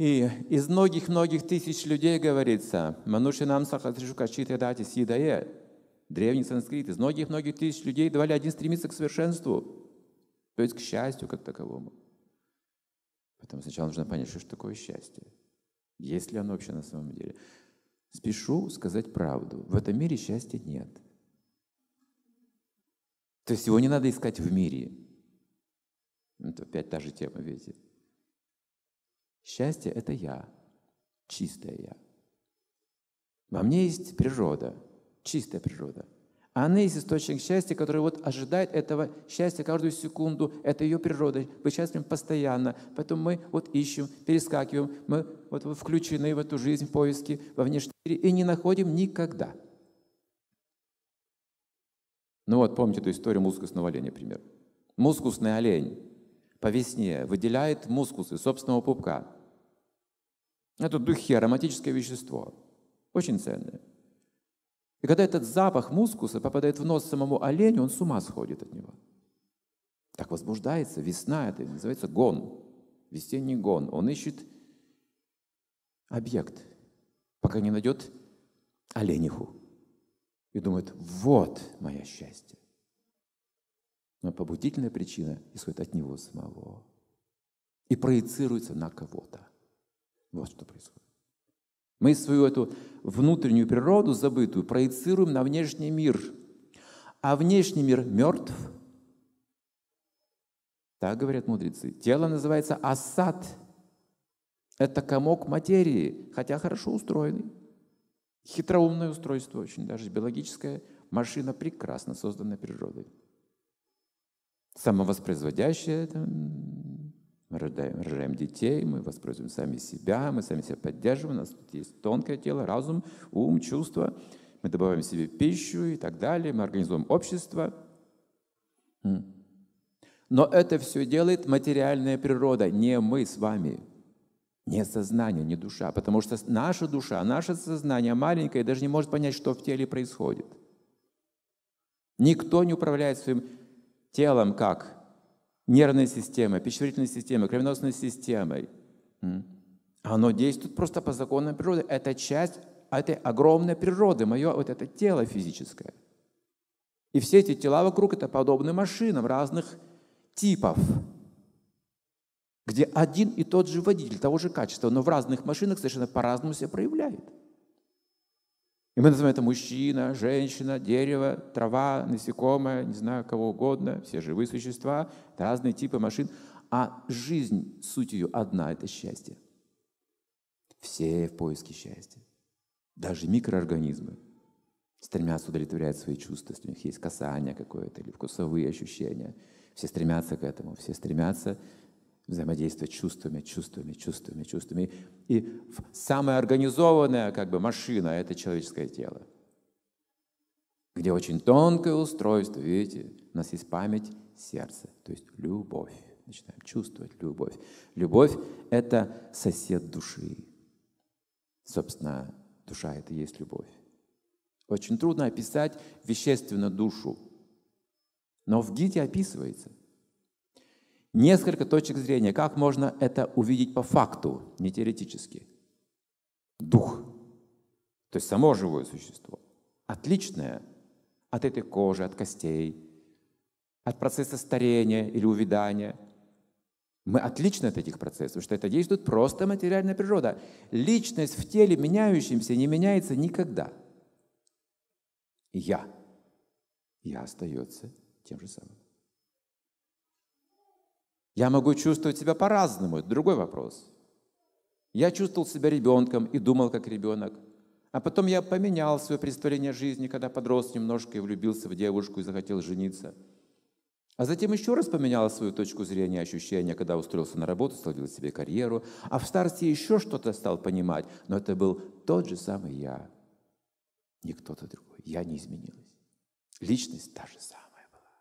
И из многих-многих тысяч людей говорится, «Манушинам сахатришукачиты дати сидае». Древний санскрит. Из многих-многих тысяч людей давали один стремиться к совершенству, то есть к счастью как таковому. Поэтому сначала нужно понять, что же такое счастье. Есть ли оно вообще на самом деле? Спешу сказать правду. В этом мире счастья нет. То есть его не надо искать в мире. Это опять та же тема, видите. Счастье – это я, чистое я. Во мне есть природа, чистая природа. А она есть источник счастья, который вот ожидает этого счастья каждую секунду. Это ее природа. Быть счастливым постоянно. Поэтому мы вот ищем, перескакиваем. Мы вот включены в эту жизнь, в поиски во внешнем мире и не находим никогда. Ну вот, помните эту историю мускусного оленя, например. Мускусный олень по весне выделяет мускусы собственного пупка. Это духи, ароматическое вещество. Очень ценное. И когда этот запах мускуса попадает в нос самому оленю, он с ума сходит от него. Так возбуждается весна, это называется гон, весенний гон. Он ищет объект, пока не найдет олениху. И думает, вот мое счастье. Но побудительная причина исходит от него самого и проецируется на кого-то. Вот что происходит. Мы свою эту внутреннюю природу забытую проецируем на внешний мир. А внешний мир мертв. Так говорят мудрецы. Тело называется асад. Это комок материи, хотя хорошо устроенный. Хитроумное устройство очень, даже биологическая машина прекрасно созданная природой. Самовоспроизводящая, мы рождаем, рожаем детей, мы воспроизводим сами себя, мы сами себя поддерживаем, у нас тут есть тонкое тело, разум, ум, чувства, мы добавляем себе пищу и так далее, мы организуем общество. Но это все делает материальная природа, не мы с вами, не сознание, не душа, потому что наша душа, наше сознание маленькое даже не может понять, что в теле происходит. Никто не управляет своим телом как нервной системой, пищеварительной системой, кровеносной системой. Оно действует просто по законам природы. Это часть этой огромной природы, мое вот это тело физическое. И все эти тела вокруг – это подобны машинам разных типов, где один и тот же водитель того же качества, но в разных машинах совершенно по-разному себя проявляет – и мы называем это мужчина, женщина, дерево, трава, насекомое, не знаю, кого угодно, все живые существа, разные типы машин. А жизнь суть ее одна – это счастье. Все в поиске счастья. Даже микроорганизмы стремятся удовлетворять свои чувства, если у них есть касание какое-то или вкусовые ощущения. Все стремятся к этому, все стремятся взаимодействовать чувствами, чувствами, чувствами, чувствами. И самая организованная как бы машина – это человеческое тело, где очень тонкое устройство, видите, у нас есть память сердца, то есть любовь. Начинаем чувствовать любовь. Любовь – это сосед души. Собственно, душа – это и есть любовь. Очень трудно описать вещественно душу, но в Гите описывается. Несколько точек зрения, как можно это увидеть по факту, не теоретически. Дух, то есть само живое существо, отличное от этой кожи, от костей, от процесса старения или увядания. Мы отличны от этих процессов, потому что это действует просто материальная природа. Личность в теле, меняющемся, не меняется никогда. Я. Я остается тем же самым. Я могу чувствовать себя по-разному, это другой вопрос. Я чувствовал себя ребенком и думал как ребенок. А потом я поменял свое представление жизни, когда подрос немножко и влюбился в девушку и захотел жениться. А затем еще раз поменял свою точку зрения, ощущения, когда устроился на работу, стал себе карьеру. А в старости еще что-то стал понимать. Но это был тот же самый я. Не кто-то другой. Я не изменилась. Личность та же самая была.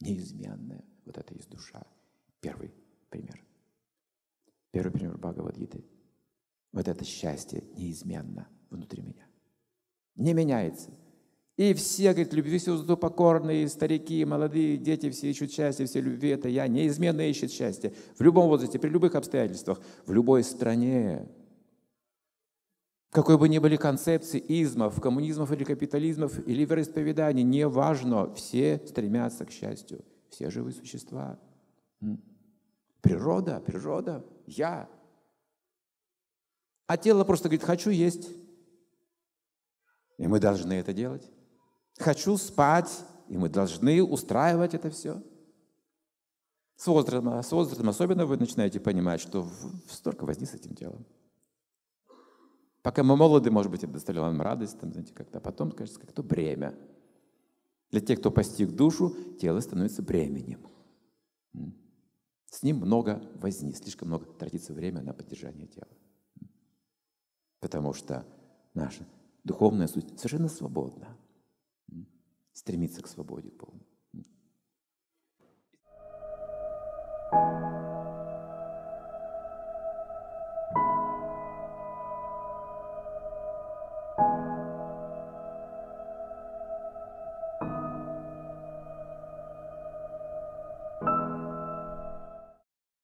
Неизменная. Вот это есть душа. Первый пример. Первый пример Бхагавадгиты. Вот это счастье неизменно внутри меня. Не меняется. И все, говорит, любви все зато покорные, старики, молодые, дети, все ищут счастье, все любви. Это я неизменно ищет счастье. В любом возрасте, при любых обстоятельствах, в любой стране. Какой бы ни были концепции измов, коммунизмов или капитализмов, или вероисповеданий, неважно, все стремятся к счастью. Все живые существа. Природа, природа, я. А тело просто говорит, хочу есть. И мы должны это делать. Хочу спать, и мы должны устраивать это все. С возрастом, с возрастом особенно вы начинаете понимать, что столько возни с этим делом. Пока мы молоды, может быть, это доставляло нам радость, там, знаете, как-то, а потом, кажется, как-то бремя. Для тех, кто постиг душу, тело становится бременем. С ним много возни, слишком много тратится время на поддержание тела. Потому что наша духовная суть совершенно свободна стремиться к свободе полной.